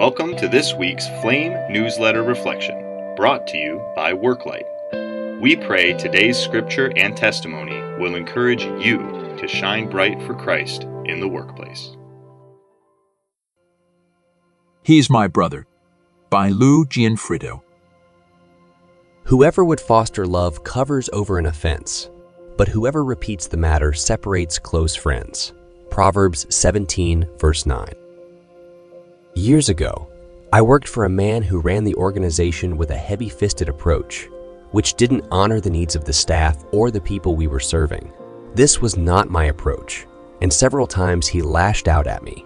Welcome to this week's Flame Newsletter Reflection, brought to you by Worklight. We pray today's scripture and testimony will encourage you to shine bright for Christ in the workplace. He's My Brother by Lou Gionfriddo. Whoever would foster love covers over an offense, but whoever repeats the matter separates close friends. Proverbs 17, verse 9. Years ago, I worked for a man who ran the organization with a heavy fisted approach, which didn't honor the needs of the staff or the people we were serving. This was not my approach, and several times he lashed out at me.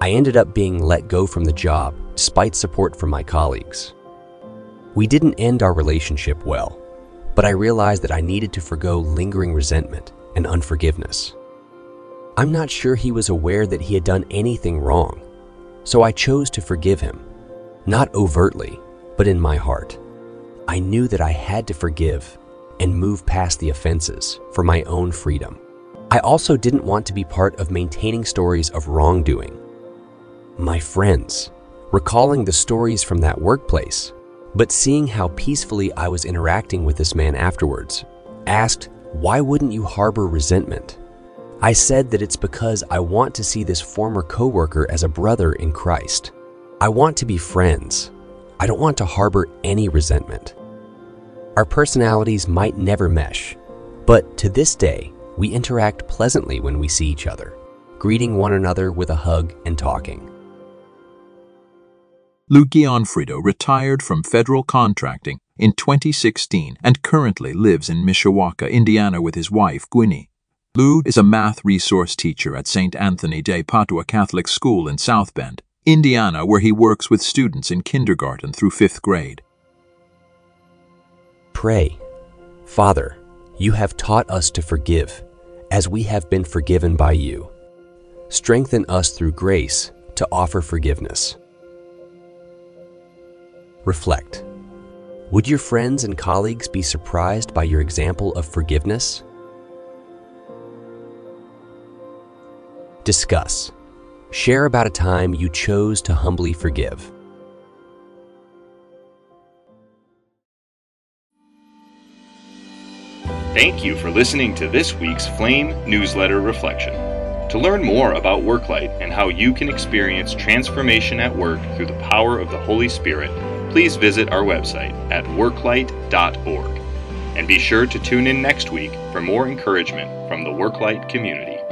I ended up being let go from the job despite support from my colleagues. We didn't end our relationship well, but I realized that I needed to forego lingering resentment and unforgiveness. I'm not sure he was aware that he had done anything wrong, so I chose to forgive him, not overtly, but in my heart. I knew that I had to forgive and move past the offenses for my own freedom. I also didn't want to be part of maintaining stories of wrongdoing. My friends, recalling the stories from that workplace, but seeing how peacefully I was interacting with this man afterwards, asked, Why wouldn't you harbor resentment? I said that it's because I want to see this former coworker as a brother in Christ. I want to be friends. I don't want to harbor any resentment. Our personalities might never mesh, but to this day, we interact pleasantly when we see each other, greeting one another with a hug and talking. Lou Gionfriddo retired from federal contracting in 2016 and currently lives in Mishawaka, Indiana with his wife, Ginni. Lou is a math resource teacher at St. Anthony de Padua Catholic School in South Bend, Indiana, where he works with students in kindergarten through fifth grade. Pray, Father, you have taught us to forgive, as we have been forgiven by you. Strengthen us through grace to offer forgiveness. Reflect. Would your friends and colleagues be surprised by your example of forgiveness? Discuss. Share about a time you chose to humbly forgive. Thank you for listening to this week's Flame Newsletter Reflection. To learn more about Worklight and how you can experience transformation at work through the power of the Holy Spirit, please visit our website at worklight.org. And be sure to tune in next week for more encouragement from the Worklight community.